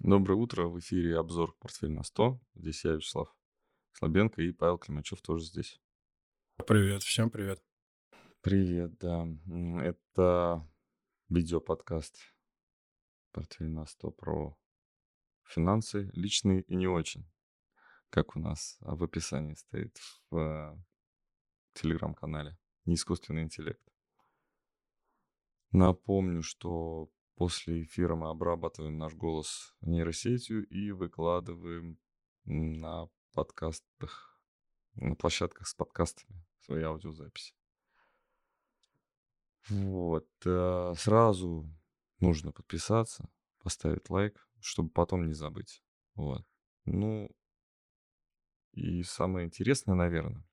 Доброе утро, в эфире обзор «Портфель на 100». Здесь я, Вячеслав Слабенко, и Павел Климачев тоже здесь. Привет, всем привет. Привет, да. Это видеоподкаст «Портфель на 100» про финансы, личные и не очень, как у нас в описании стоит в э, телеграм-канале «Неискусственный интеллект». Напомню, что После эфира мы обрабатываем наш голос нейросетью и выкладываем на подкастах, на площадках с подкастами свои аудиозаписи. Вот. Э, сразу нужно подписаться, поставить лайк, чтобы потом не забыть. Вот. Ну, и самое интересное, наверное,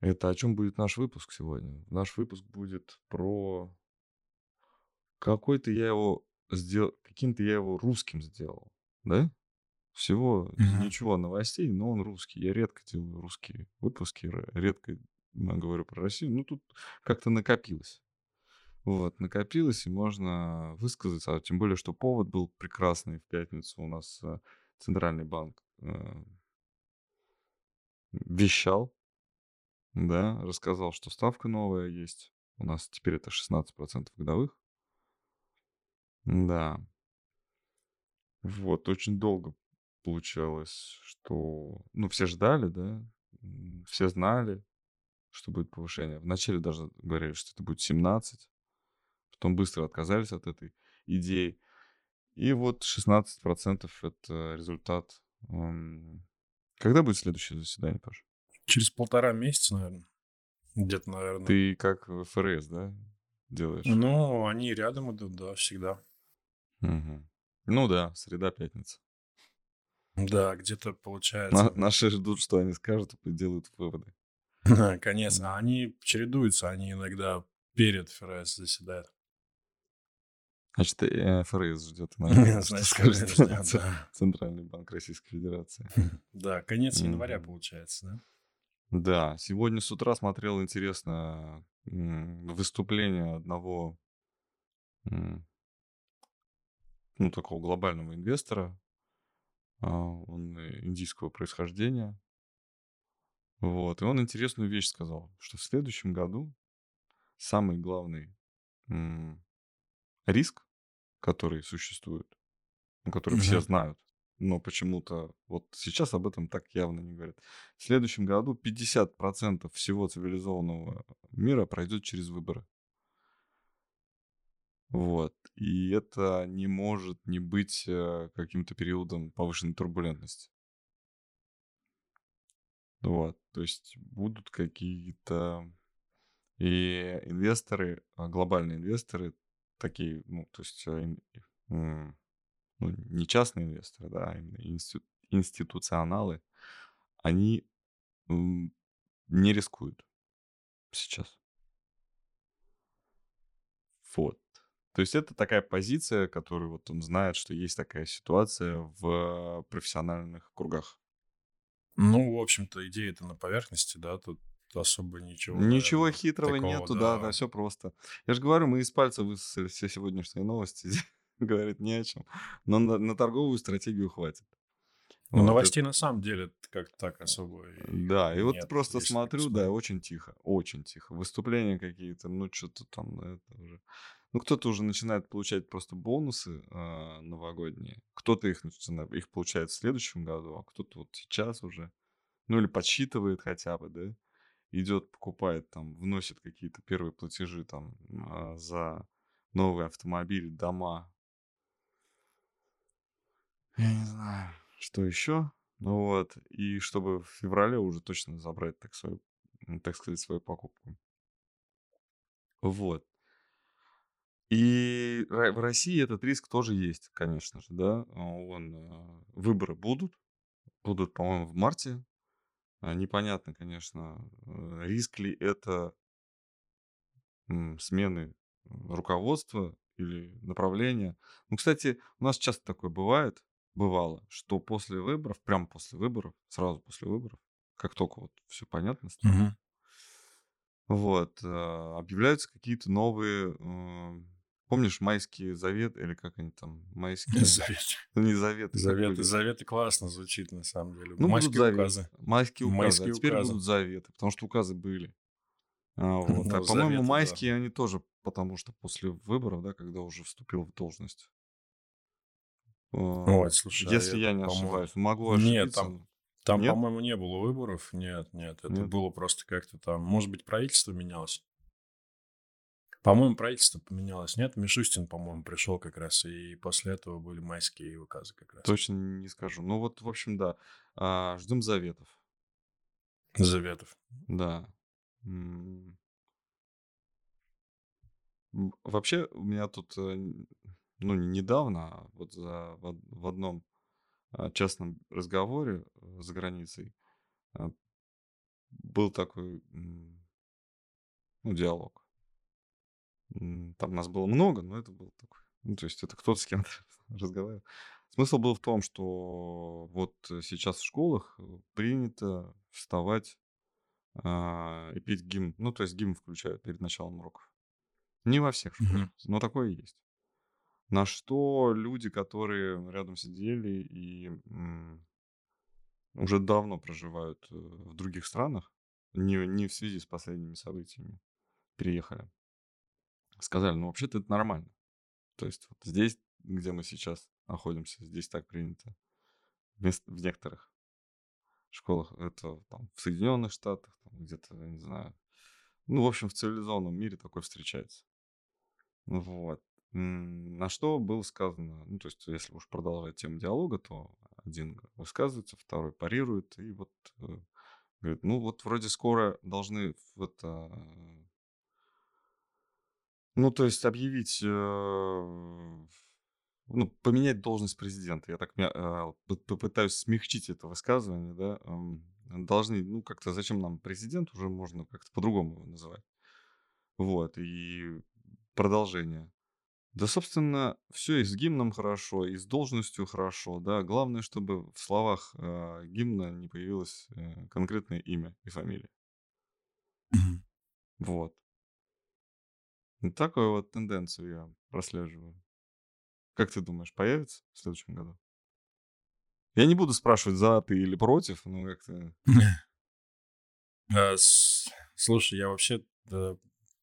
это о чем будет наш выпуск сегодня. Наш выпуск будет про какой-то я его сделал, каким-то я его русским сделал, да? Всего Мгм. ничего новостей, но он русский. Я редко делаю русские выпуски, редко говорю про Россию. Ну, тут как-то накопилось. Вот, накопилось, и можно высказаться. А тем более, что повод был прекрасный в пятницу. У нас э, Центральный банк э, вещал, да, рассказал, что ставка новая есть. У нас теперь это 16% годовых. Да. Вот, очень долго получалось, что... Ну, все ждали, да, все знали, что будет повышение. Вначале даже говорили, что это будет 17, потом быстро отказались от этой идеи. И вот 16% это результат. Когда будет следующее заседание, Паша? Через полтора месяца, наверное. Где-то, наверное. Ты как ФРС, да, делаешь? Ну, они рядом идут, да, всегда. Угу. Ну да, среда, пятница. Да, где-то получается. На, наши ждут, что они скажут и делают выводы. Конечно, они чередуются, они иногда перед ФРС заседают. Значит, э, ФРС ждет скажет ждет, да. Центральный банк Российской Федерации. Да, конец января получается, да? Да, сегодня с утра смотрел интересно выступление одного ну, такого глобального инвестора. А, Он э, индийского происхождения. Вот. И он интересную вещь сказал, что в следующем году самый главный риск, который существует, ну, который все Мгм. знают, но почему-то вот сейчас об этом так явно не говорят. В следующем году 50% всего цивилизованного мира пройдет через выборы. Вот. И это не может не быть э, каким-то периодом повышенной турбулентности. Вот. То есть будут какие-то и инвесторы, а, глобальные инвесторы, такие, ну, то есть э, ну, не частные инвесторы, да, а именно институ- институционалы, они не рискуют сейчас. Вот. То есть это такая позиция, которую вот он знает, что есть такая ситуация в профессиональных кругах. Ну, в общем-то, идея-то на поверхности, да, тут особо ничего. Ничего наверное, хитрого такого, нету, да, да, все просто. Я же говорю, мы из пальца высосали все сегодняшние новости. Говорит не о чем. Но на, на торговую стратегию хватит. Ну, Вот, новостей на самом деле как-то так особо и Да, и вот нет, просто если смотрю, да, очень тихо, очень тихо. Выступления какие-то, ну, что-то там, да, это уже... Ну, кто-то уже начинает получать просто бонусы а, новогодние. Кто-то их, их получает в следующем году, а кто-то вот сейчас уже. Ну, или подсчитывает хотя бы, да. Идет, покупает там, вносит какие-то первые платежи там а, за новый автомобиль, дома. Я не знаю, что еще. Ну вот, и чтобы в феврале уже точно забрать, так, свою, так сказать, свою покупку. Вот. И в России этот риск тоже есть, конечно же, да. А, Он, а, выборы будут, будут, по-моему, в марте. А, Непонятно, конечно, э, риск ли это смены руководства или направления. Ну, кстати, у нас часто такое бывает, бывало, что после выборов, прямо после выборов, сразу после выборов, как только вот все понятно стало, Мгм. вот, э, объявляются какие-то новые помнишь майские заветы, или как они там, майские... Завет. Ну, не заветы. Заветы, заветы классно звучит на самом деле. Ну, будут Майские заветы. указы. Майские указы. Майские а теперь указы. будут заветы, потому что указы были. А, вот. Ну, а, по-моему, заветы, да. майские они тоже, потому что после выборов, да, когда уже вступил в должность. А, Ой, слушай, а Если это, я не ошибаюсь. Могу Нет, ошибиться. там- Там, Нет? по-моему, не было выборов. Нет, нет. Это Нет? было просто как-то там. Может быть, правительство менялось. По-моему, правительство поменялось. Нет, Мишустин, по-моему, пришел как раз. И после этого были майские указы как раз. Точно не скажу. Ну вот, в общем, да. А, ждем заветов. Заветов. Да. Вообще, у меня тут, э, ну, не недавно, а вот за, в, в одном а, частном разговоре э, за границей а, был такой, ну, диалог. Там нас было много, но это был такой, ну, то есть это кто-то с кем-то разговаривал. Смысл был в том, что вот э, сейчас в школах э, принято вставать а, и петь гимн. Ну, то есть гимн включают перед началом уроков. Не во всех школах, Мгм. но такое есть. На что люди, которые рядом сидели и м, уже давно проживают э, в других странах, не, не в связи с последними событиями, переехали, сказали, ну, вообще-то это нормально. То есть вот здесь, где мы сейчас находимся, здесь так принято. В некоторых школах, это там в Соединенных Штатах, где-то, не знаю, ну, в общем, в цивилизованном мире такое встречается. Вот. М, На что было сказано, ну, то есть, если уж продолжать тему диалога, то один высказывается, второй парирует, и вот э, говорит, ну, вот вроде скоро должны в это, ну, то есть, объявить, э, ну, поменять должность президента. Я так п- попытаюсь смягчить это высказывание, да. Должны, ну, как-то, зачем нам президент, уже можно как-то по-другому его называть. Вот, и продолжение. Да, собственно, все и с гимном хорошо, и с должностью хорошо, да. Главное, чтобы в словах э, гимна не появилось э, конкретное имя и фамилия. Вот. И такую вот тенденцию я прослеживаю. Как ты думаешь, появится в следующем году? Я не буду спрашивать, за ты или против, но как-то... А, Слушай, я вообще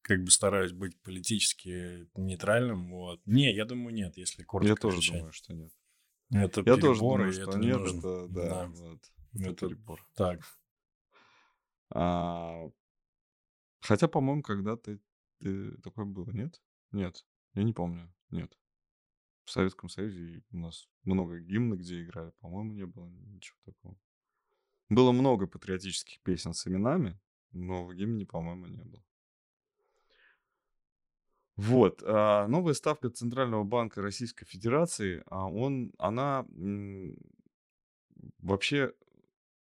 как бы стараюсь быть политически нейтральным. Вот. Не, я думаю, нет, если коротко Я тоже отвечать. думаю, что нет. Это Я тоже думаю, что это не нет, нужно. это, да, Да. вот, это Это перебор. так. А, хотя, по-моему, когда-то ты, такое было, нет? Нет, я не помню, нет. В Советском Союзе у нас много гимна, где играли, по-моему, не было ничего такого. Было много патриотических песен с именами, но в гимне, по-моему, не было. Вот, а, новая ставка Центрального банка Российской Федерации, а, он, она вообще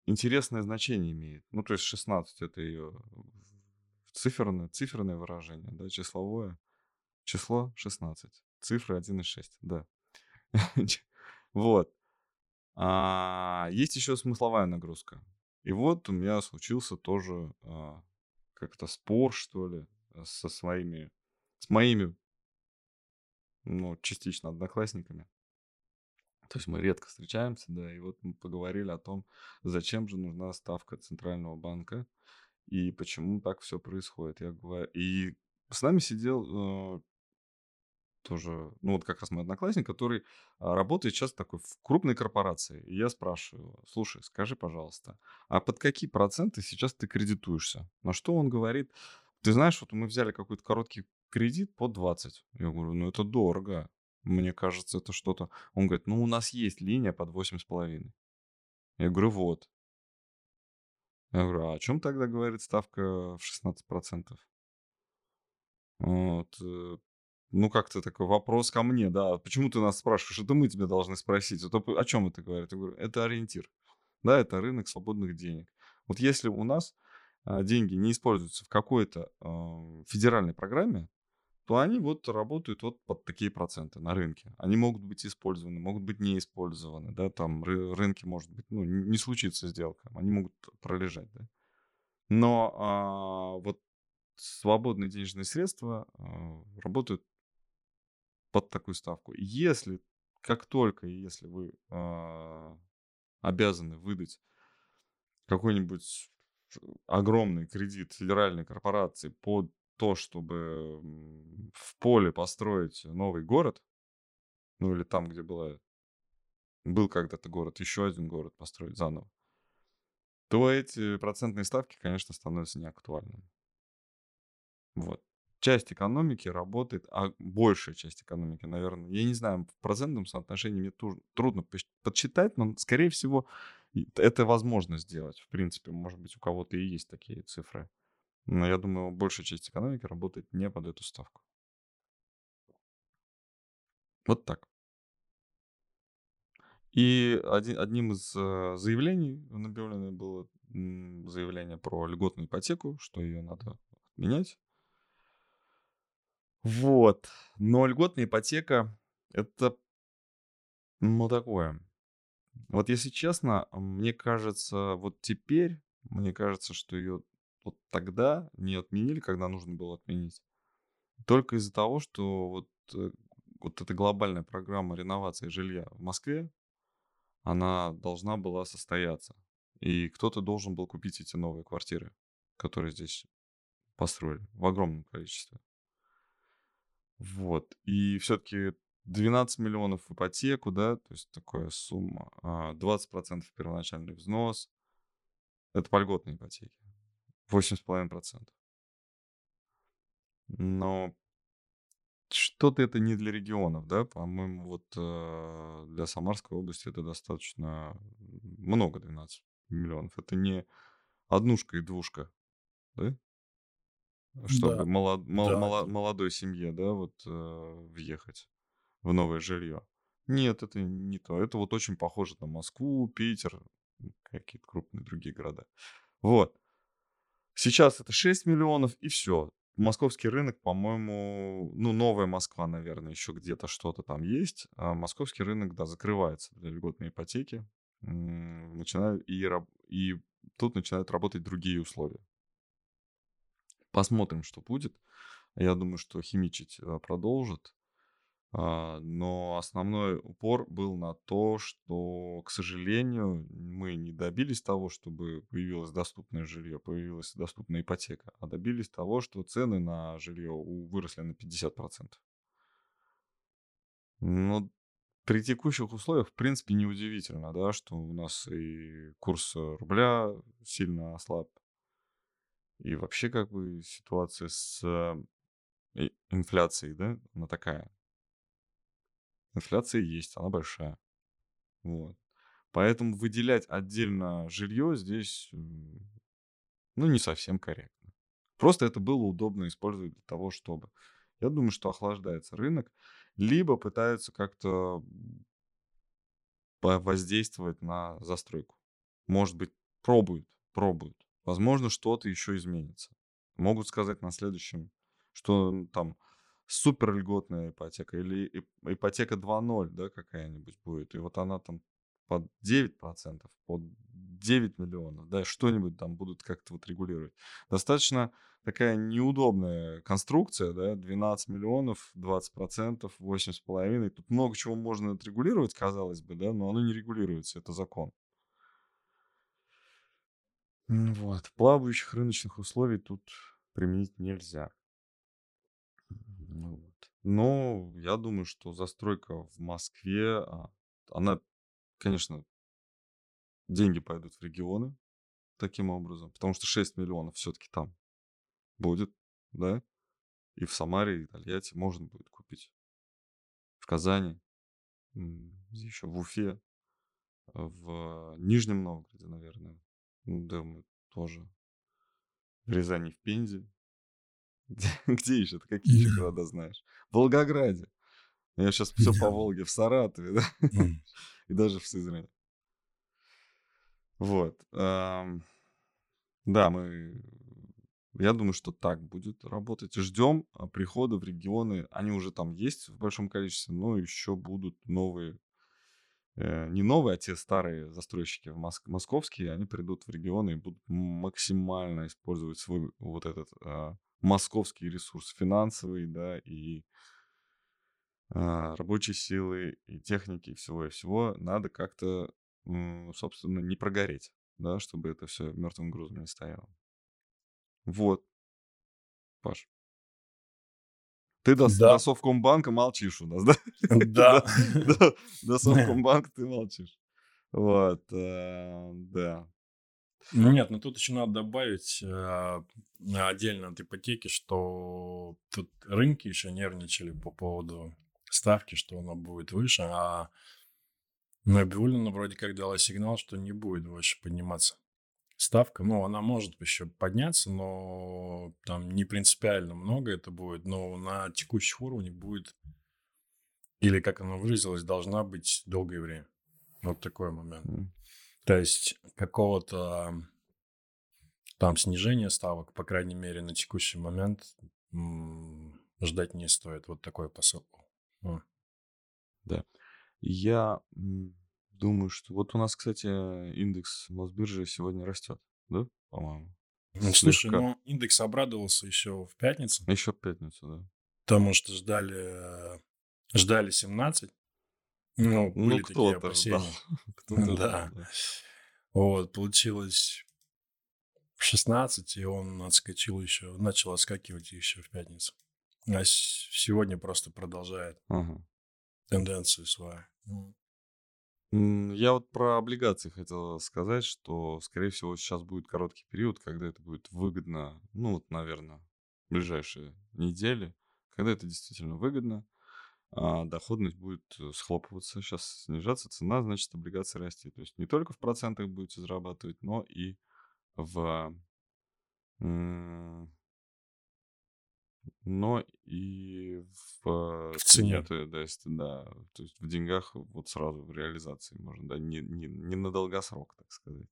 интересное значение имеет. Ну, то есть 16 это ее циферное, циферное выражение, да, числовое. Число 16. Цифры 1 и 6, да. Вот. А, есть еще смысловая нагрузка. И вот у меня случился тоже а, как-то спор, что ли, со своими, с моими, ну, частично одноклассниками. То есть мы редко встречаемся, да, и вот мы поговорили о том, зачем же нужна ставка Центрального банка и почему так все происходит. Я говорю, и с нами сидел э, тоже, ну вот как раз мой одноклассник, который а, работает сейчас такой в крупной корпорации. И я спрашиваю слушай, скажи, пожалуйста, а под какие проценты сейчас ты кредитуешься? На что он говорит, ты знаешь, вот мы взяли какой-то короткий кредит по 20. Я говорю, ну это дорого. Мне кажется, это что-то... Он говорит, ну у нас есть линия под 8,5. Я говорю, вот. Говорю, а о чем тогда говорит ставка в 16%? Вот. э, Ну, как-то такой вопрос ко мне, да. Почему ты нас спрашиваешь? Это мы тебя должны спросить. Вот о чем это говорит? Я говорю, это ориентир. Да, это рынок свободных денег. Вот если у нас а, деньги не используются в какой-то а, федеральной программе, то они вот работают вот под такие проценты на рынке. Они могут быть использованы, могут быть не использованы, да, там ры- рынки может быть, ну, не случится сделка, они могут пролежать, да. Но а, вот свободные денежные средства а, работают под такую ставку. Если, как только если вы а, обязаны выдать какой-нибудь огромный кредит федеральной корпорации под то, чтобы в поле построить новый город, ну или там, где была, был когда-то город, еще один город построить заново, то эти процентные ставки, конечно, становятся неактуальными. Вот. Часть экономики работает, а большая часть экономики, наверное, я не знаю, в процентном соотношении мне тоже трудно подсчитать, но, скорее всего, это возможно сделать. В принципе, может быть, у кого-то и есть такие цифры. Но я думаю, большая часть экономики работает не под эту ставку. Вот так. И один, одним из э, заявлений в было заявление про льготную ипотеку, что ее надо отменять. Вот. Но льготная ипотека это ну такое. Вот если честно, мне кажется, вот теперь, мне кажется, что ее вот тогда не отменили, когда нужно было отменить. Только из-за того, что вот, э, вот эта глобальная программа реновации жилья в Москве, она должна была состояться. И кто-то должен был купить эти новые квартиры, которые здесь построили в огромном количестве. Вот. И все-таки 12 миллионов в ипотеку, да, то есть такая сумма, 20% а, первоначальный взнос, это по льготной ипотеке. 8,5%. Но что-то это не для регионов, да, по-моему, вот э, для Самарской области это достаточно много, 12 миллионов. Это не однушка и двушка, да? Чтобы Да, молод, мол- да, моло- это молодой семье, да, вот э, въехать в новое жилье. Нет, это не то. Это вот очень похоже на Москву, Питер, какие-то крупные другие города. Вот. Сейчас это 6 миллионов и все. Московский рынок, по-моему, ну, новая Москва, наверное, еще где-то что-то там есть. А московский рынок, да, закрывается для льготной ипотеки. Начинают и, и тут начинают работать другие условия. Посмотрим, что будет. Я думаю, что химичить э, продолжит. А, но основной упор был на то, что, к сожалению, мы не добились того, чтобы появилось доступное жилье, появилась доступная ипотека, а добились того, что цены на жилье выросли на 50%. Но при текущих условиях, в принципе, неудивительно, да, что у нас и курс рубля сильно ослаб, и вообще как бы ситуация с э, инфляцией, да, она такая Инфляция есть, она большая. Вот. Поэтому выделять отдельно жилье здесь, ну, не совсем корректно. Просто это было удобно использовать для того, чтобы... Я думаю, что охлаждается рынок, либо пытаются как-то воздействовать на застройку. Может быть, пробуют, пробуют. Возможно, что-то еще изменится. Могут сказать на следующем, что там супер льготная ипотека или ипотека 2.0, да, какая-нибудь будет. И вот она там под 9%, под 9 миллионов, да, что-нибудь там будут как-то вот регулировать. Достаточно такая неудобная конструкция, да, 12 миллионов, 20%, 8,5. Тут много чего можно отрегулировать, казалось бы, да, но оно не регулируется, это закон. Вот. Плавающих рыночных условий тут применить нельзя. Ну вот. Но я думаю, что застройка в Москве, а, она, конечно, деньги пойдут в регионы таким образом, потому что 6 миллионов все-таки там будет, да, и в Самаре, и в Тольятти можно будет купить. В Казани, еще в Уфе, в Нижнем Новгороде, наверное, думаю, тоже. В Рязани, в Пензе где, еще? Ты какие еще города знаешь? В Волгограде. Я сейчас все по Волге, в Саратове, да? И даже в Сызрани. Вот. Да, мы... Я думаю, что так будет работать. Ждем а, прихода в регионы. Они уже там есть в большом количестве, но еще будут новые э, не новые, а те старые застройщики в Моск- московские, они придут в регионы и будут максимально использовать свой вот этот а, московский ресурс финансовый, да, и а, рабочей силы, и техники, и всего, и всего, надо как-то, м, собственно, не прогореть, да, чтобы это все мертвым грузом не стояло. Вот, Паш. Ты до, Да, до Совкомбанка молчишь у нас, да? да. До, до- до Совкомбанка ты молчишь. Вот, э, да. Нет, ну тут еще надо добавить э, отдельно от ипотеки, что тут рынки еще нервничали по поводу ставки, что она будет выше, а Набиулина вроде как дала сигнал, что не будет больше подниматься ставка. Ну, она может еще подняться, но там не принципиально много это будет, но на текущих уровнях будет, или как она выразилась, должна быть долгое время. Вот такой момент. То есть какого-то там снижения ставок, по крайней мере, на текущий момент ждать не стоит. Вот такой посыл. М. Я думаю, что... Вот у нас, кстати, индекс Мосбиржи сегодня растет, да, по-моему? Ну, Слушай, ну индекс обрадовался еще в пятницу, Еще в пятницу, да. потому что ждали, э, ждали 17. Ну, Ну, кто-то ждал. ждал, Да. да. Вот, получилось в 16, и он отскочил еще, начал отскакивать еще в пятницу. А сегодня просто продолжает Ага. тенденцию свою. М, Я вот про облигации хотел сказать, что, скорее всего, сейчас будет короткий период, когда это будет выгодно, ну, вот, наверное, ближайшие недели, когда это действительно выгодно, а доходность будет э, схлопываться, сейчас снижаться, цена, значит, облигации расти. То есть не только в процентах будете зарабатывать, но и в, но и в В цене. то, да, если, да, то есть в деньгах вот сразу в реализации можно, да, не, не, не на долгосрок, так сказать.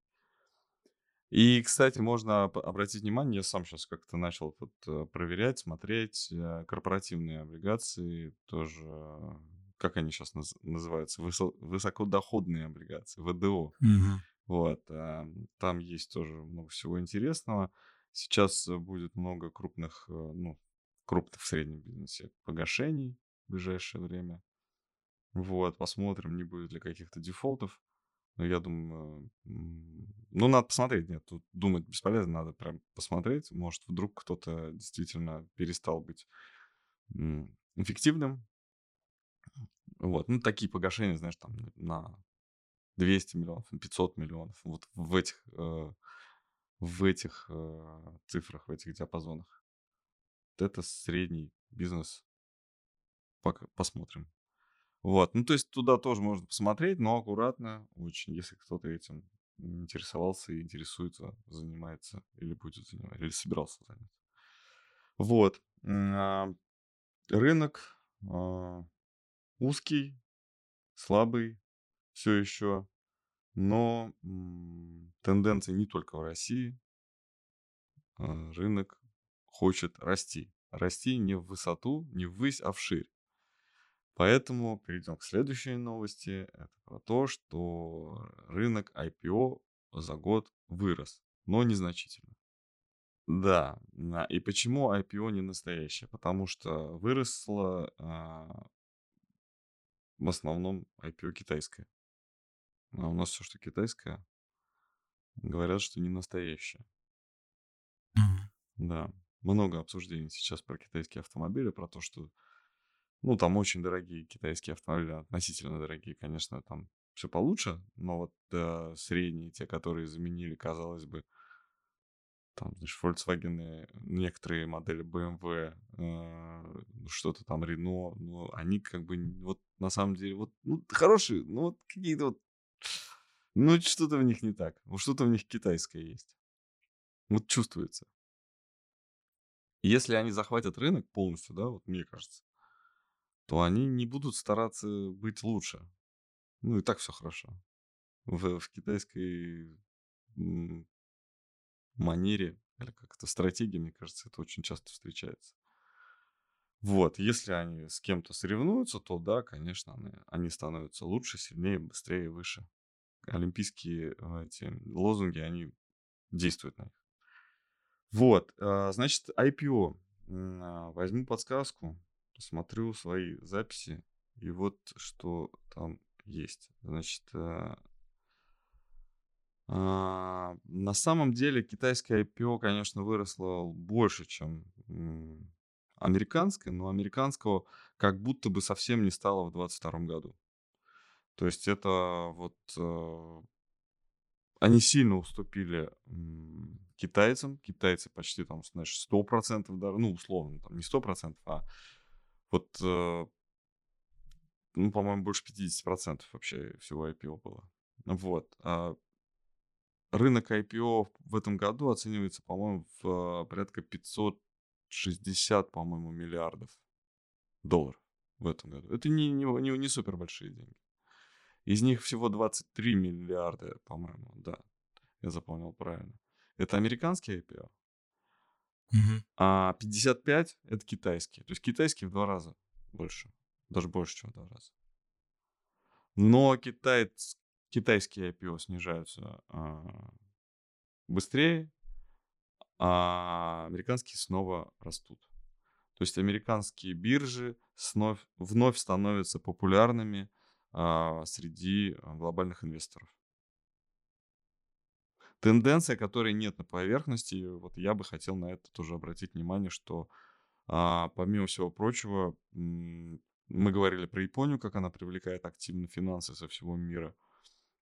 И, кстати, можно об- обратить внимание, я сам сейчас как-то начал вот, э, проверять, смотреть э, корпоративные облигации, тоже, э, как они сейчас называются, Высо- высокодоходные облигации, ВДО. Вот, а, там есть тоже много всего интересного. Сейчас будет много крупных, ну, крупных в среднем бизнесе погашений в ближайшее время. Вот, посмотрим, не будет ли каких-то дефолтов. Но я думаю, ну, надо посмотреть. Нет, тут думать бесполезно, надо прям посмотреть. Может, вдруг кто-то действительно перестал быть эффективным. Вот, ну, такие погашения, знаешь, там на 200 миллионов, на 500 миллионов. Вот в этих, э, в этих э, цифрах, в этих диапазонах. Вот это средний бизнес. Пока посмотрим. Вот, ну то есть туда тоже можно посмотреть, но аккуратно очень, если кто-то этим интересовался и интересуется, занимается или будет заниматься, или собирался заняться. Вот. а, Рынок а, узкий, слабый все еще, но тенденции не только в России. А, Рынок хочет расти. Расти не в высоту, не ввысь, а вширь. Поэтому перейдем к следующей новости. Это про то, что рынок IPO за год вырос, но незначительно. Да, и почему IPO не настоящее? Потому что выросло а, в основном IPO китайское. А у нас все, что китайское, говорят, что не настоящее. Да, много обсуждений сейчас про китайские автомобили, про то, что, ну, там очень дорогие китайские автомобили, относительно дорогие, конечно, там все получше, но вот э, средние, те, которые заменили, казалось бы, там, знаешь, Volkswagen, некоторые модели BMW, э, что-то там Renault, ну, они как бы, вот на самом деле, вот, ну, хорошие, ну, вот какие-то вот, ну, что-то в них не так, вот что-то в них китайское есть. Вот чувствуется. Если они захватят рынок полностью, да, вот мне кажется, то они не будут стараться быть лучше. Ну и так все хорошо. В, в китайской манере, или как-то стратегии, мне кажется, это очень часто встречается. Вот, если они с кем-то соревнуются, то да, конечно, они, они становятся лучше, сильнее, быстрее, выше. Олимпийские э, эти лозунги, они действуют на них. Вот, а, значит, IPO. А, Возьму подсказку, посмотрю свои записи. И вот что там есть. Значит, э, а, на самом деле китайское IPO, конечно, выросло больше, чем американское, но американского как будто бы совсем не стало в 2022 году. То есть это вот э, они сильно уступили китайцам. Китайцы почти там, знаешь, 100% даже, ну, условно, там не 100%, а вот, э, ну, по-моему, больше 50% вообще всего IPO было. Вот. А рынок IPO в этом году оценивается, по-моему, в порядка 560, по-моему, миллиардов долларов в этом году. Это не, не, не, не супер большие деньги. Из них всего 23 миллиарда, по-моему, да. Я запомнил правильно. Это американский IPO. Мгм. А 55 это китайские. То есть китайские в два раза больше. Даже больше, чем в два раза. Но китайц, китайские IPO снижаются а, быстрее, а американские снова растут. То есть американские биржи вновь, вновь становятся популярными а, среди а, глобальных инвесторов. Тенденция, которой нет на поверхности, вот я бы хотел на это тоже обратить внимание, что а, помимо всего прочего, мы говорили про Японию, как она привлекает активно финансы со всего мира.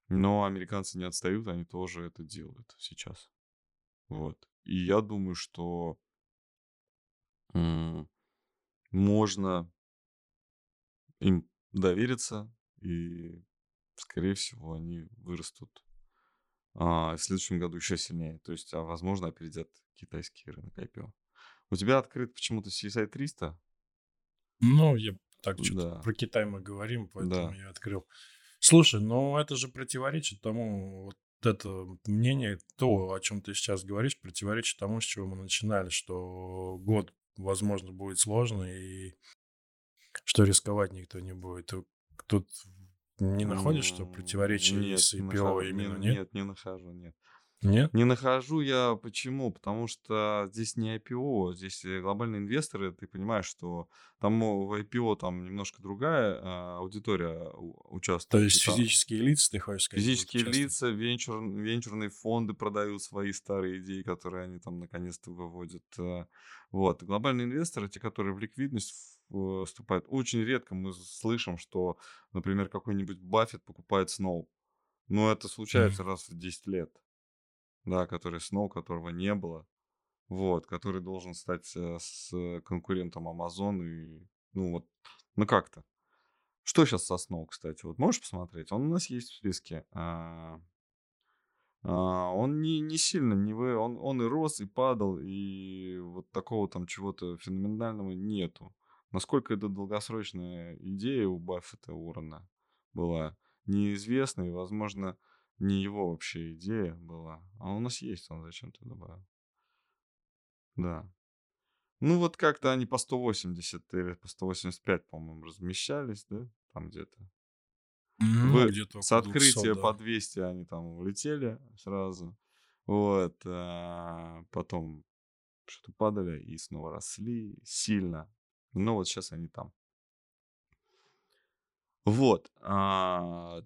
Но американцы не отстают, они тоже это делают сейчас. Вот. И я думаю, что можно им довериться, и, скорее всего, они вырастут а, в следующем году еще сильнее. То есть, а, возможно, опередят китайский рынок IPO. У тебя открыт почему-то CSI 300? Ну, я так что-то Да, про Китай мы говорим, поэтому да. я открыл. Слушай, ну это же противоречит тому, вот это мнение, то, о чем ты сейчас говоришь, противоречит тому, с чего мы начинали, что год, возможно, будет сложный, и что рисковать никто не будет. Тут не находишь, что противоречие Нет, с IPO не, именно, нет? нет, не нахожу, нет. Нет? Не нахожу я почему? Потому что здесь не IPO, здесь э, глобальные инвесторы, ты понимаешь, что там в IPO там немножко другая а, аудитория у- То участвует. есть там физические лица, ты хочешь сказать, физические лица, венчур, венчурные фонды продают свои старые идеи, которые они там наконец-то выводят. э. Вот. Глобальные инвесторы, те, которые в ликвидность в- вступают, очень редко мы слышим, что, например, какой-нибудь Баффет покупает Сноу. Но это случается раз в 10 лет да, который Сноу, которого не было, вот, который должен стать э, с конкурентом Amazon и, ну вот, ну как-то. Что сейчас со Сноу, кстати, вот можешь посмотреть? Он у нас есть в списке. А, а, он не, не сильно, не вы, он, он и рос, и падал, и вот такого там чего-то феноменального нету. Насколько это долгосрочная идея у Баффета Уоррена была, неизвестна, и, возможно, не его вообще идея была. А у нас есть, он зачем-то добавил. Да. Ну вот как-то они по 180 или по 185, по-моему, размещались, да, там где-то. Ну, Вы где-то с около 200, открытия по да. 200 они там улетели сразу. Вот. а, Потом что-то падали и снова росли сильно. Но вот сейчас они там. Вот. а,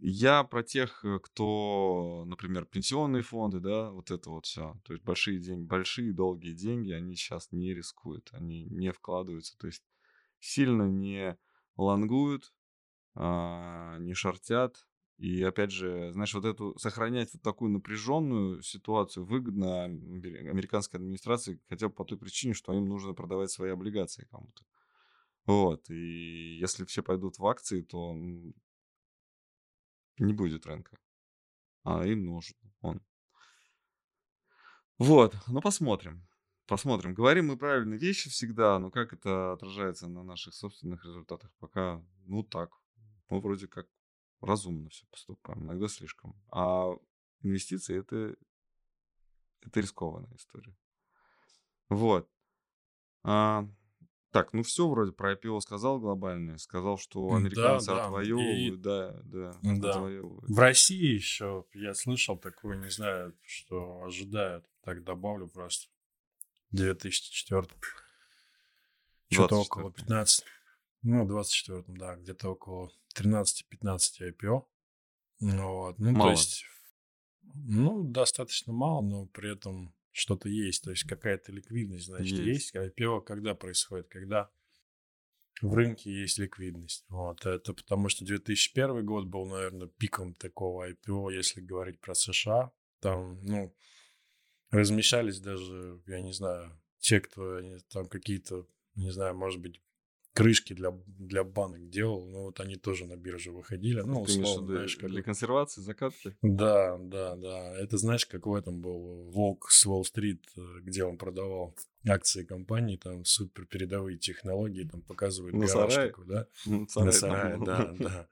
Я про тех, э, кто, например, пенсионные фонды, да, вот это вот все. То есть большие деньги, большие долгие деньги, они сейчас не рискуют, они не вкладываются. То есть сильно не лонгуют, а, не шортят. И опять же, знаешь, вот эту сохранять вот такую напряженную ситуацию выгодно амери- американской администрации хотя бы по той причине, что им нужно продавать свои облигации кому-то. Вот. И если все пойдут в акции, то не будет рынка. А им нужен он. Вот. Ну, посмотрим. Посмотрим. Говорим мы правильные вещи всегда, но как это отражается на наших собственных результатах, пока, ну, так. Мы вроде как разумно все поступаем, иногда слишком. А инвестиции это, это рискованная история. Вот. А, так, ну все вроде про IPO сказал глобальное. Сказал, что Да, американцы да. И отвоевывают, да, да, да. отвоевывают. В России еще я слышал такое, не знаю, что ожидают. Так добавлю просто. 2004. Что-то около 24 15. Ну, в 24-м, да, где-то около 13-15 IPO. Ну Вот. Ну, Мало. то есть, ну, достаточно мало, но при этом что-то есть. То есть какая-то ликвидность, значит, Есть. есть. IPO когда происходит? Когда в рынке есть ликвидность. Вот. Это потому что 2001 год был, наверное, пиком такого IPO, если говорить про США. Там, ну, размещались даже, я не знаю, те, кто там какие-то, не знаю, может быть, крышки для, для банок делал, ну вот они тоже на бирже выходили. Ну, условно, виду знаешь, как для консервации, закатки? Да, да, да. Это знаешь, как в этом был Волк с Уолл-стрит, э, где он продавал акции компании, там супер передовые технологии, там показывают На гараж сарае? такой, да? Ну, На царай там сарае, был. да, да.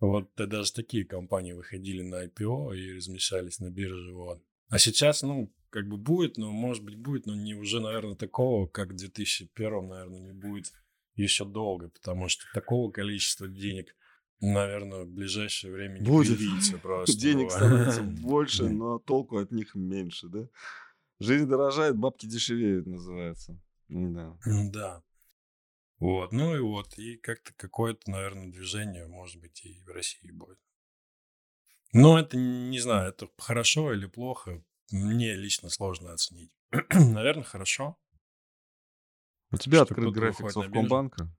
Вот даже такие компании выходили на IPO и размещались на бирже, вот. А сейчас, ну, как бы будет, но, может быть, будет, но не уже, наверное, такого, как в 2001, наверное, не будет еще долго, потому что такого количества денег, наверное, в ближайшее время не Будет. просто. Денег становится больше, но толку от них меньше, да? Жизнь дорожает, бабки дешевеют, называется. Да. Да. Вот, ну и вот, и как-то какое-то, наверное, движение, может быть, и в России будет. Но это, не знаю, это хорошо или плохо, мне лично сложно оценить. Наверное, хорошо. У тебя Что открыт график. Совкомбанка.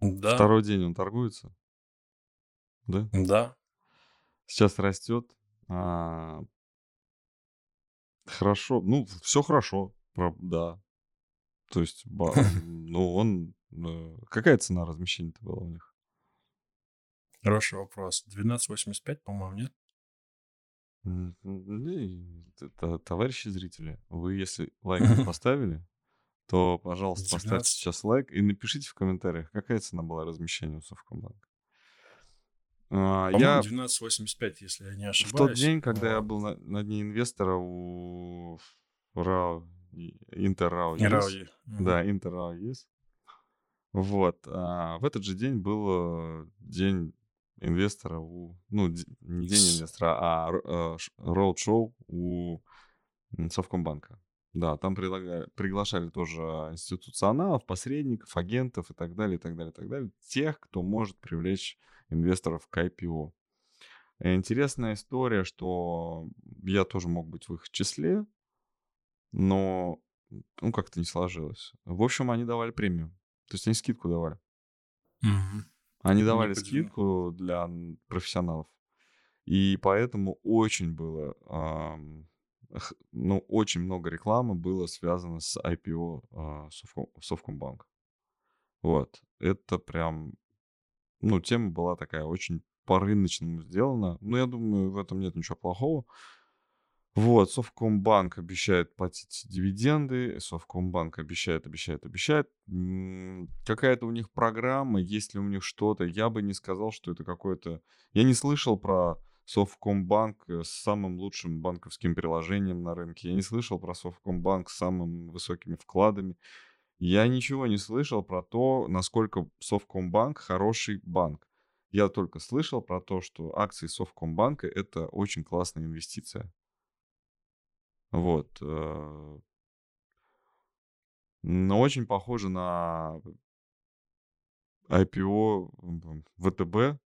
Да, Второй день он торгуется. Да? да. Сейчас растет. А, Хорошо. Ну, все хорошо. Да. То есть, ну, он... э, Какая цена размещения-то была у них? Хороший вопрос. 12.85, по-моему, нет? Т- т- Товарищи зрители, вы если лайк поставили, то, пожалуйста, поставьте 19. сейчас лайк и напишите в комментариях, какая цена была размещения у Совкомбанка. А, Я 12.85, если я не в ошибаюсь. тот день, когда я был на, на дне инвестора у РАО, и- Интер-РАО, И ЕС, Рауи. Мгм. да, Интер-РАО ес. Вот. а в этот же день был э, день инвестора у... Ну, не день инвестора, а э, роуд-шоу у Совкомбанка. Да, там предлагали, приглашали тоже институционалов, посредников, агентов и так далее, и так далее, и так далее. Тех, кто может привлечь инвесторов к IPO. Э, Интересная история, что я тоже мог быть в их числе, но ну, как-то не сложилось. В общем, они давали премию. То есть они скидку давали. Они Не давали скидку для профессионалов. И поэтому очень было, х- ну, очень много рекламы было связано с IPO а, Совком- Совкомбанка. Вот. Это прям, ну, тема была такая очень по-рыночному сделана. Ну, я думаю, в этом нет ничего плохого. Вот, Совкомбанк обещает платить дивиденды, Совкомбанк обещает, обещает, обещает. Какая-то у них программа, есть ли у них что-то, я бы не сказал, что это какое-то... Я не слышал про Совкомбанк э, с самым лучшим банковским приложением на рынке, я не слышал про Совкомбанк с самыми высокими вкладами. Я ничего не слышал про то, насколько Совкомбанк хороший банк. Я только слышал про то, что акции Совкомбанка — это очень классная инвестиция. Вот. э, Но очень похоже на IPO ВТБ.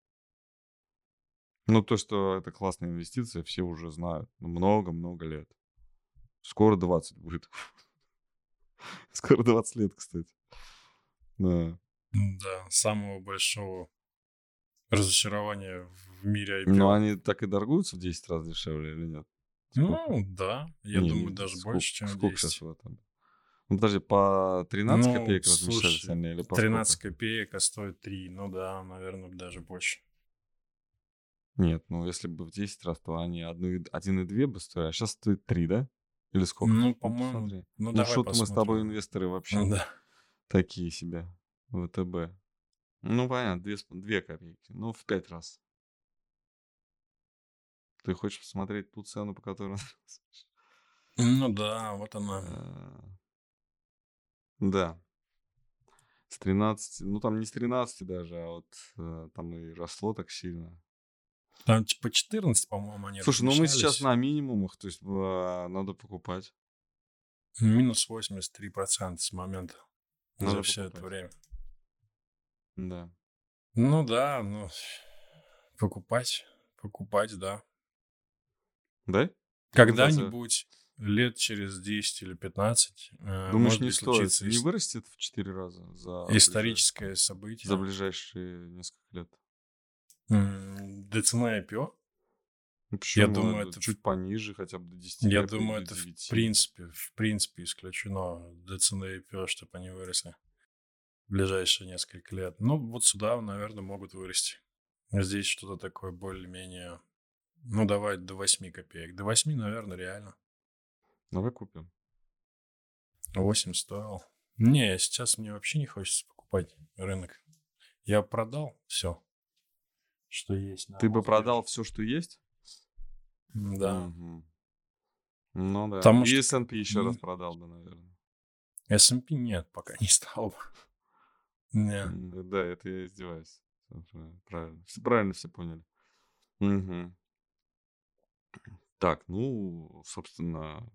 Ну, то, что это классная инвестиция, все уже знают. Ну, Много-много лет. Скоро 20 будет. Скоро 20 лет, кстати. Да. Да, самого большого разочарования в мире IPO. Но они так и торгуются в 10 раз дешевле или нет? Сколько? Ну, да, я Не, думаю, даже сколько- больше, чем Сколько 10. сейчас в этом? Ну, подожди, по 13 Ну, копеек размещались они или по 13 сколько? копеек, а стоит 3. Ну да, наверное, даже больше. Нет, ну если бы в 10 раз, то они 1,2 бы стоили, а сейчас стоит 3, да? Или сколько? Ну, Ну, по-моему, посмотри. ну, Ну, давай что-то мы с тобой инвесторы вообще Да. такие себе. ВТБ. Ну, понятно, 2, 2 копейки. Ну, в 5 раз. Ты хочешь посмотреть ту цену, по которой... Ну да, вот она. Э, Да. С 13, ну там не с 13 даже, а вот э, там и росло так сильно. Там типа 14, по-моему, они Слушай, ну мы сейчас на минимумах, то есть а, надо покупать. Минус 83% с момента Надо за все это покупать. время. Да. Ну да, ну, покупать, покупать, да. Да? Когда-нибудь, лет через 10 или 15, э, Думаешь, может не стоит, случится не вырастет в 4 раза за, историческое событие. за ближайшие несколько лет? Цены IPO? Почему? думаю, это чуть пониже, хотя бы до 10 Я думаю, это до в 9. принципе, в принципе исключено до цены IPO, чтобы они выросли в ближайшие несколько лет. Ну, вот сюда, наверное, могут вырасти. Здесь что-то такое более-менее... Ну, давай до 8 копеек. До 8, наверное, реально. Давай купим. 8 стоил. Не, сейчас мне вообще не хочется покупать рынок. Я продал все, что есть. Ты бы продал все, что есть? Да. Мгм. Ну да. Потому И что- S&P еще раз продал бы, наверное. S&P нет, пока не стал бы. Не. М, Да, это я издеваюсь. Правильно, Правильно. Все правильно все поняли. Мгм. Так, ну, собственно,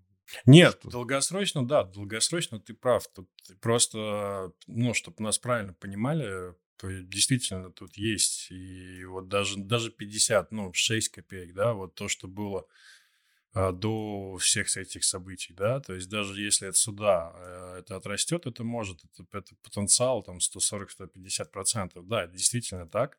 Нет, Что? долгосрочно, да, долгосрочно ты прав. Тут просто, ну, чтобы нас правильно понимали, то действительно тут есть. И вот даже, даже 50, ну, 6 копеек, да, вот то, что было а, до всех этих событий, да, то есть даже если от суда э, это отрастет, это может, это, это потенциал там 140-150 процентов, да, это действительно так,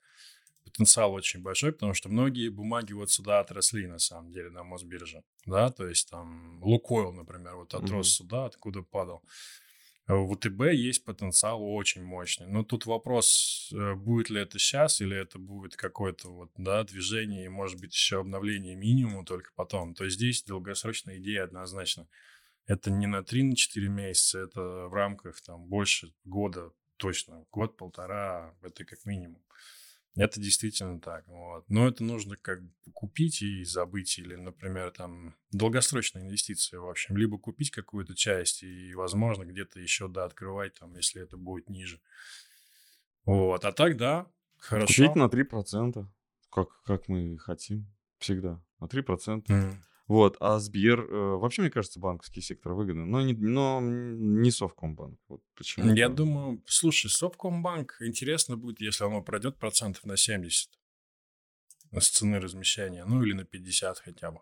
потенциал очень большой, потому что многие бумаги вот сюда отросли на самом деле на Мосбирже, да, то есть там Лукойл, например, вот отрос Мгм. сюда, откуда падал. А В УТБ есть потенциал очень мощный. Но тут вопрос, э, будет ли это сейчас, или это будет какое-то вот, да, движение, и, может быть, еще обновление минимум только потом. То есть здесь долгосрочная идея однозначно. Это не на 3-4 месяца, это в рамках там больше года точно. Год-полтора, это как минимум. Это действительно так. Вот. Но это нужно как бы купить и забыть. Или, например, там долгосрочные инвестиции, в общем. Либо купить какую-то часть и, возможно, где-то еще, да, открывать, там, если это будет ниже. Вот. А так, да, хорошо. купить на 3%, как, как мы хотим. Всегда. На 3%. М. Вот, а Сбер... э, вообще, мне кажется, банковский сектор выгоден, но не, но не Совкомбанк. Вот почему Я думаю, слушай, Совкомбанк интересно будет, если оно пройдет процентов на 70 с цены размещения, ну или на 50 хотя бы.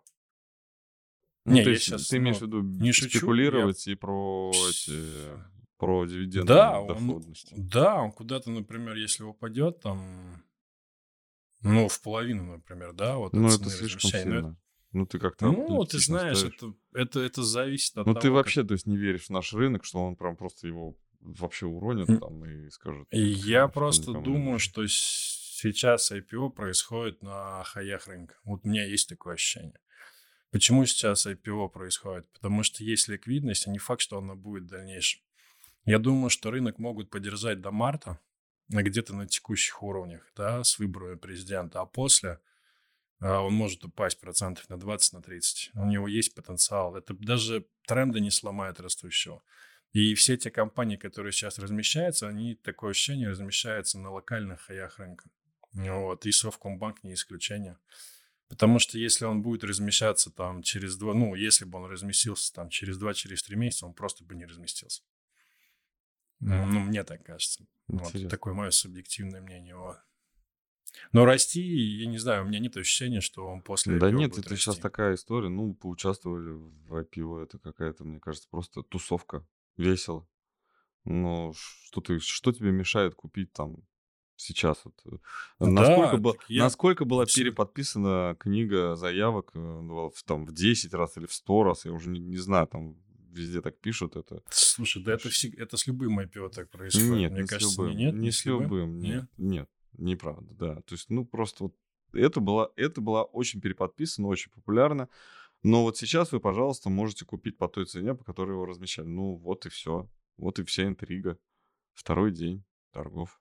Ну, Не, то я есть щас, ты имеешь в ну, виду не шучу, спекулировать и про эти... Про дивидендную Да, он, доходность. да, он куда-то, например, если упадет там, ну, в половину, например, да, вот Ну, это слишком сильно. Ну, ты как-то Ну, ты знаешь, ставишь. это, это, это зависит от Ну, ты как- вообще, то есть, не веришь в наш рынок, что он прям просто его вообще уронит там и скажет. И я просто думаю, что сейчас IPO происходит на хаях рынка. Вот у меня есть такое ощущение. Почему сейчас IPO происходит? Потому что есть ликвидность, а не факт, что она будет в дальнейшем. Я думаю, что рынок могут поддержать до марта, а где-то на текущих уровнях, да, с выборами президента, а после он может упасть процентов на 20, на 30. У него есть потенциал. Это даже тренды не сломает растущего. И все те компании, которые сейчас размещаются, они, такое ощущение, размещаются на локальных хаях рынка. Вот. И Совкомбанк не исключение. Потому что если он будет размещаться там через два, ну, если бы он разместился там через два, через три месяца, он просто бы не разместился. Ну, ну, мне так кажется. Вот. Интересно. Такое мое субъективное мнение. Вот. Но расти, я не знаю, у меня нет ощущения, что он после Да IPO нет, это сейчас расти. такая история. Ну, поучаствовали в IPO, это какая-то, мне кажется, просто тусовка. Весело. Но что ты, что тебе мешает купить там сейчас? Вот, э, насколько, Да, бы- так я насколько была переподписана книга заявок э, ну, в, там, в 10 раз или в 100 раз, я уже не, не знаю, там везде так пишут это. Слушай, да это, всег- это с любым IPO так происходит. Нет, Мне не кажется, с любым. не, нет, не с любым, нет, Нет? нет, неправда, да. То есть, ну, просто вот это была, это была очень переподписано, очень популярно. Но вот сейчас вы, пожалуйста, можете купить по той цене, по которой его размещали. Ну, вот и все. Вот и вся интрига. Второй день торгов.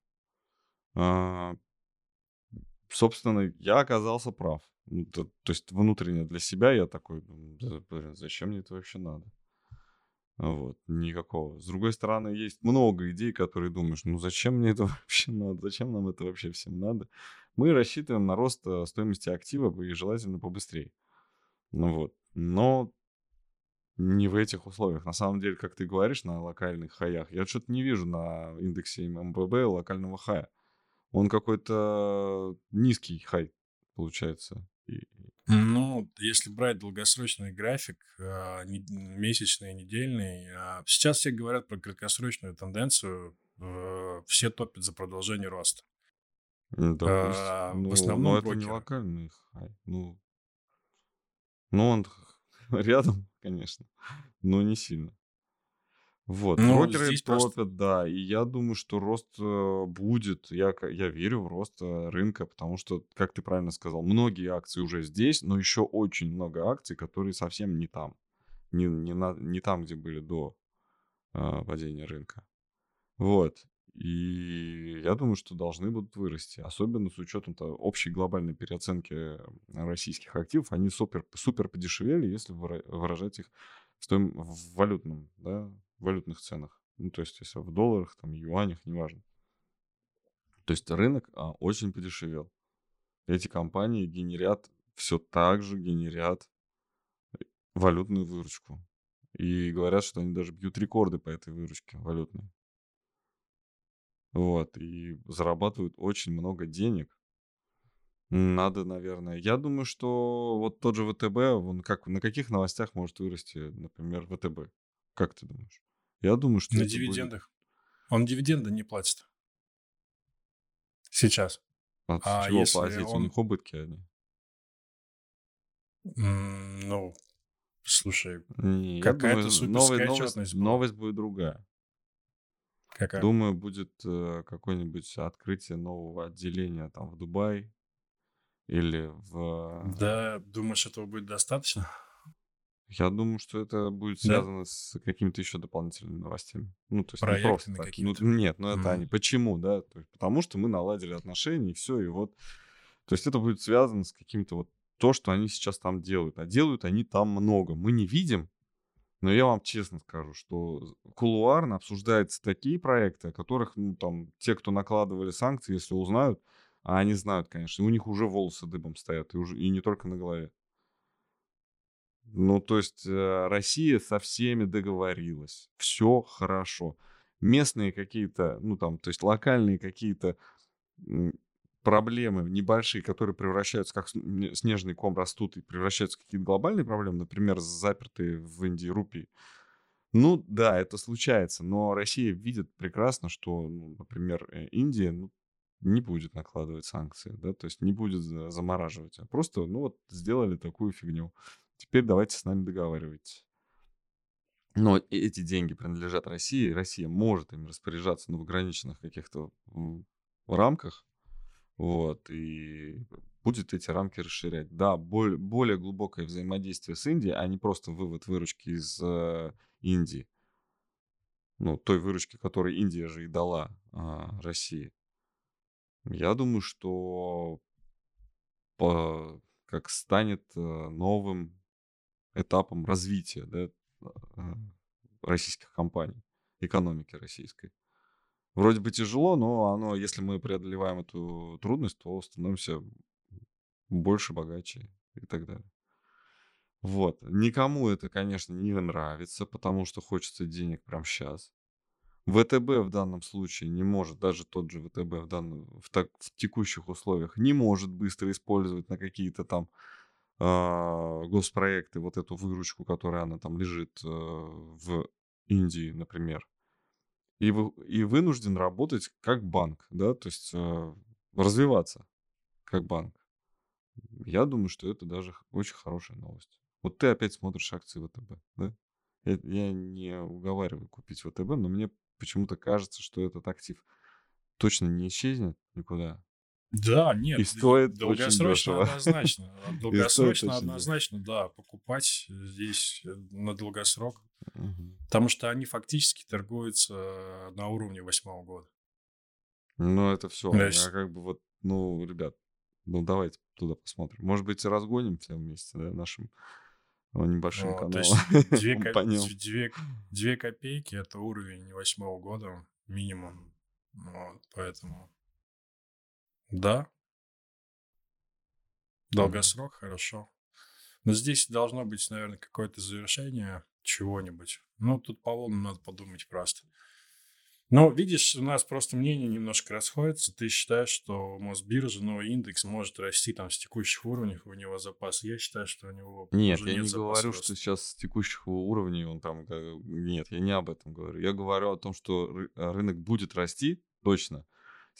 А, собственно, я оказался прав. То, то есть внутренне для себя я такой, думаю, «Да, блин, зачем мне это вообще надо? Вот, никакого. С другой стороны, есть много идей, которые думаешь, ну зачем мне это вообще надо? Зачем нам это вообще всем надо? Мы рассчитываем на рост э, стоимости актива и желательно побыстрее. Ну вот. Но не в этих условиях. На самом деле, как ты говоришь, на локальных хаях, я что-то не вижу на индексе МББ локального хая. он какой-то низкий хай получается. Ну, если брать долгосрочный график, а, месячный, недельный, а, сейчас все говорят про краткосрочную тенденцию, э, все топят за продолжение роста. Да, а, ну, в основном но это не локальный хай. Ну, ну, он рядом, конечно, но не сильно. Вот, ну, брокеры топят, просто... да, и я думаю, что рост э, будет, я, я верю в рост э, рынка, потому что, как ты правильно сказал, многие акции уже здесь, но еще очень много акций, которые совсем не там, не, не, на, не там, где были до э, падения рынка. Вот, и я думаю, что должны будут вырасти, особенно с учетом -то общей глобальной переоценки российских активов, они супер, супер подешевели, если выражать их в, стоим, в валютном, да, валютных ценах. Ну, то есть, если в долларах, там, юанях, неважно. То есть рынок а, очень подешевел. Эти компании генерят, все так же генерят валютную выручку. И говорят, что они даже бьют рекорды по этой выручке валютной. Вот, и зарабатывают очень много денег. Надо, наверное. Я думаю, что вот тот же ВТБ, он как, на каких новостях может вырасти, например, ВТБ? Как ты думаешь? Я думаю, что На дивидендах. Будет... Он дивиденды не платит. Сейчас. От а чего платить? Он... У них убытки они. Mm, ну, слушай, какая-то суперская новость, новость, новость будет другая. Какая? Думаю, будет э, какое-нибудь открытие нового отделения там в Дубае или в... Да, думаешь, этого будет достаточно? Я думаю, что это будет связано да? с какими-то еще дополнительными новостями. Ну, то есть Проектами не просто какими-то. Ну, нет, ну это mm. они. Почему, да? То есть, потому что мы наладили отношения, и все, и вот. То есть это будет связано с каким-то вот то, что они сейчас там делают. А делают они там много. Мы не видим, но я вам честно скажу, что кулуарно обсуждаются такие проекты, о которых, ну, там, те, кто накладывали санкции, если узнают, а они знают, конечно, у них уже волосы дыбом стоят, и, уже, и не только на голове. Ну, то есть э, Россия со всеми договорилась. Все хорошо. Местные какие-то, ну там, то есть локальные какие-то проблемы небольшие, которые превращаются, как снежный ком растут и превращаются в какие-то глобальные проблемы, например, запертые в Индии рупии. Ну да, это случается, но Россия видит прекрасно, что, ну, например, э, Индия ну, не будет накладывать санкции, да, то есть не будет замораживать, а просто, ну вот, сделали такую фигню. Теперь давайте с нами договаривайтесь. Но эти деньги принадлежат России, Россия может ими распоряжаться, но в ограниченных каких-то рамках, вот, и будет эти рамки расширять. Да, более, более глубокое взаимодействие с Индией, а не просто вывод выручки из э, Индии. Ну, той выручки, которую Индия же и дала э, России. Я думаю, что по, как станет э, новым этапом развития да, а, российских компаний, экономики российской. Вроде бы тяжело, но оно, если мы преодолеваем эту трудность, то становимся больше, богаче и так далее. Вот. Никому это, конечно, не нравится, потому что хочется денег прямо сейчас. ВТБ в данном случае не может, даже тот же ВТБ в, данном, в, так, в текущих условиях не может быстро использовать на какие-то там госпроекты, вот эту выручку, которая она там лежит э, в Индии, например, и, вы, и вынужден работать как банк, да, то есть э, развиваться как банк. Я думаю, что это даже очень хорошая новость. Вот ты опять смотришь акции ВТБ, да? Я не уговариваю купить ВТБ, но мне почему-то кажется, что этот актив точно не исчезнет никуда. Да, нет, и стоит долгосрочно однозначно. Долгосрочно однозначно, да, покупать здесь э, на долгосрок. Угу. Потому что они фактически торгуются на уровне восьмого года. Ну, это все. Есть... А как бы вот, ну, ребят, ну, давайте туда посмотрим. Может быть, разгоним все вместе, да, нашим ну, небольшим ну, каналом. То есть две, две, две копейки – это уровень восьмого года минимум. Вот, поэтому да. Долгосрок, хорошо. Но здесь должно быть, наверное, какое-то завершение чего-нибудь. Ну, тут по волнам надо подумать просто. Ну, видишь, у нас просто мнения немножко расходятся. Ты считаешь, что Мосбиржа, ну, индекс может расти там с текущих уровней, у него запас. Я считаю, что у него Нет, я нет не говорю, роста. что сейчас с текущих уровней он там... Нет, я не об этом говорю. Я говорю о том, что ры- рынок будет расти, точно.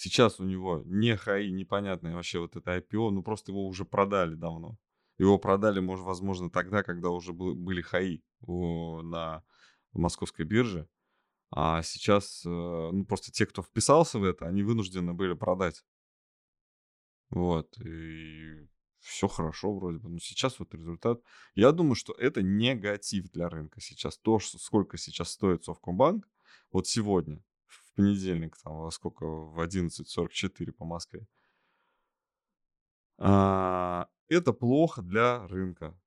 Сейчас у него не хаи, непонятное вообще вот это IPO, ну просто его уже продали давно. Его продали, может, возможно, тогда, когда уже был- были хаи на московской бирже. А сейчас, э, ну, просто те, кто вписался в это, они вынуждены были продать. Вот, и все хорошо вроде бы. Но сейчас вот результат. Я думаю, что это негатив для рынка сейчас. То, что, сколько сейчас стоит Совкомбанк, вот сегодня, понедельник, там, во сколько, в 11.44 по Москве, а, это плохо для рынка.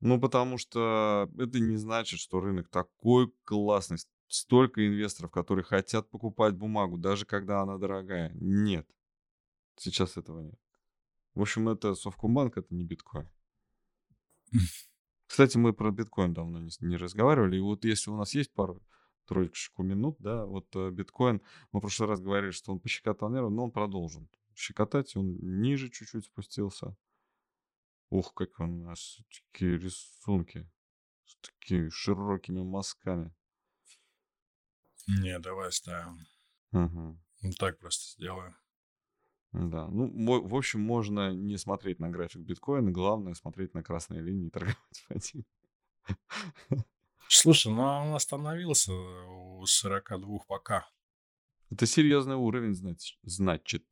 Ну, потому что это не значит, что рынок такой классный. Столько инвесторов, которые хотят покупать бумагу, даже когда она дорогая. Нет. Сейчас этого нет. В общем, это Совкомбанк, это не биткоин. Кстати, мы про биткоин давно не, не разговаривали. И вот если у нас есть пару троечку минут, да, вот э, биткоин, мы в прошлый раз говорили, что он пощекотал нервы, но он продолжен щекотать, он ниже чуть-чуть спустился. Ух, как у нас такие рисунки с такими широкими мазками. Не, давай ставим. Мгм. Ну, так просто сделаем. Да, ну, в общем, можно не смотреть на график биткоина, главное смотреть на красные линии и торговать по ним. Слушай, ну он остановился у 42 пока. Это серьезный уровень, знач- значит.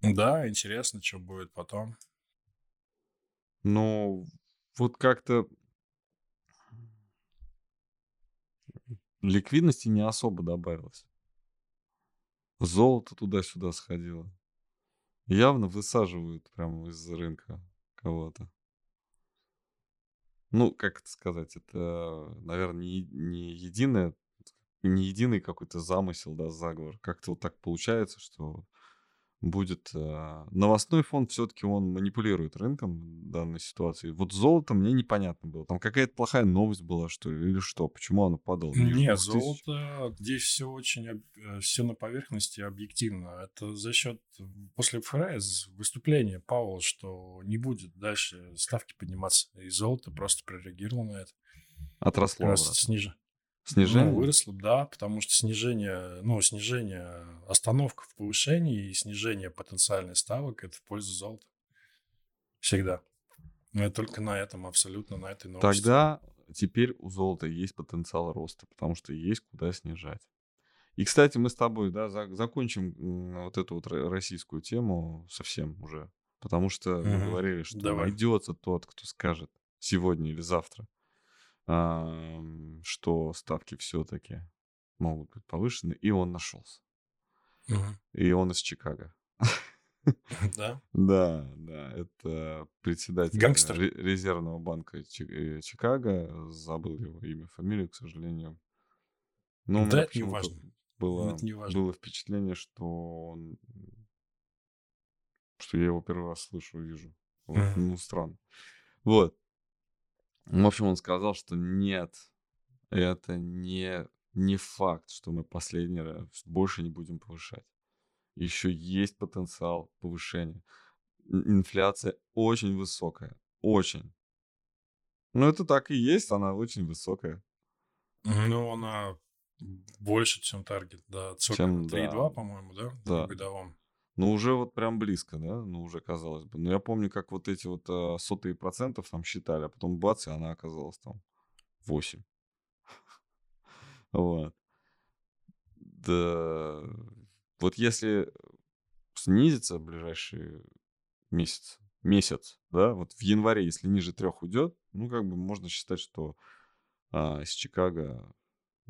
Да, интересно, что будет потом. Но вот как-то ликвидности не особо добавилось. Золото туда-сюда сходило. Явно высаживают прямо из рынка кого-то. Ну, как это сказать, это, наверное, не, не единое, не единый какой-то замысел, да, заговор. Как-то вот так получается, что будет... э, новостной фонд все-таки он манипулирует рынком в данной ситуации. Вот золото мне непонятно было. Там какая-то плохая новость была, что ли, или что? Почему оно падало? Нет, 2000? золото, здесь все очень, все на поверхности объективно. Это за счет после ФРС выступления Пауэлла, что не будет дальше ставки подниматься. И золото просто прореагировало на это. Отросло раз обратно. Сниж... Снижение? Ну, выросло, да, потому что снижение, ну, снижение, остановка в повышении и снижение потенциальной ставок – это в пользу золота. Всегда. Но это только на этом, абсолютно на этой новости. Тогда теперь у золота есть потенциал роста, потому что есть куда снижать. И, кстати, мы с тобой, да, за- закончим вот эту вот ро- российскую тему совсем уже. Потому что мы Мгм. говорили, что Давай. найдется тот, кто скажет сегодня или завтра, что ставки все-таки могут быть повышены, и он нашелся. И он из Чикаго. Да? Да, да, это председатель Гангстер. ре- резервного банка э, Чикаго. Забыл его имя, фамилию, к сожалению. Но Да, это не важно. было, Это не важно. было впечатление, что он, что я его первый раз слышу вижу. Вот, ну, странно. Вот. В общем, он сказал, что нет, это не, не факт, что мы последний раз больше не будем повышать. Еще есть потенциал повышения. Ин- Инфляция очень высокая. Очень. Ну, это так и есть, она очень высокая. Ну, она больше, чем таргет, да. Сколько Чем, она? 3,2, да. по-моему, да? Да. В годовом. Ну, уже вот прям близко, да? Ну, уже казалось бы. Но я помню, как вот эти вот а, сотые процентов там считали, а потом бац, и она оказалась там 8. Вот. Да. Вот если снизится ближайший месяц, месяц, да, вот в январе, если ниже трех уйдет, ну, как бы можно считать, что а, из Чикаго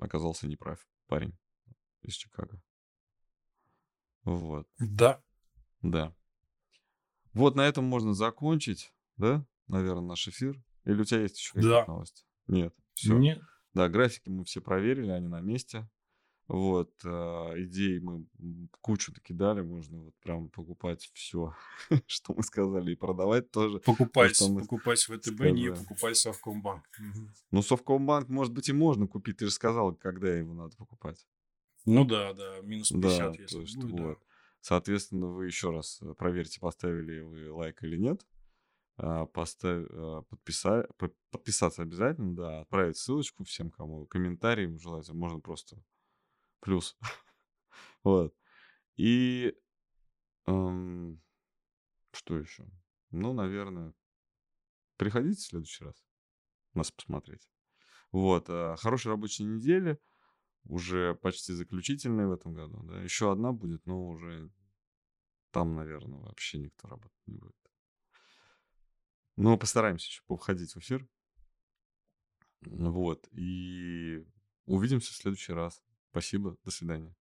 оказался неправ парень из Чикаго. Вот. Да. Да. Вот на этом можно закончить, да, наверное, наш эфир. Или у тебя есть еще какие-то Да. новости? Нет. Все. Не- Да, графики мы все проверили, они на месте. Вот, э, идей мы кучу накидали, можно вот прям покупать все, что мы сказали, и продавать тоже. Покупать, мы покупать ВТБ, не сказали. покупать Совкомбанк. Ну, Совкомбанк, может быть, и можно купить, ты же сказал, когда его надо покупать. Ну да, да, минус Да, 50, то если есть будет, да. вот. Соответственно, вы еще раз э, проверьте, поставили вы лайк или нет. А, Поставь, а, подписа- по- подписаться обязательно, да, отправить ссылочку всем, кому комментарии желательно, можно просто плюс. Вот. И эм, что еще? Ну, наверное, приходите в следующий раз нас посмотреть. Вот. а, Хорошей рабочей недели. Уже почти заключительная в этом году. Да? Еще одна будет, но уже там, наверное, вообще никто работать не будет. Но постараемся еще повходить в эфир. Вот. И увидимся в следующий раз. Спасибо. До свидания.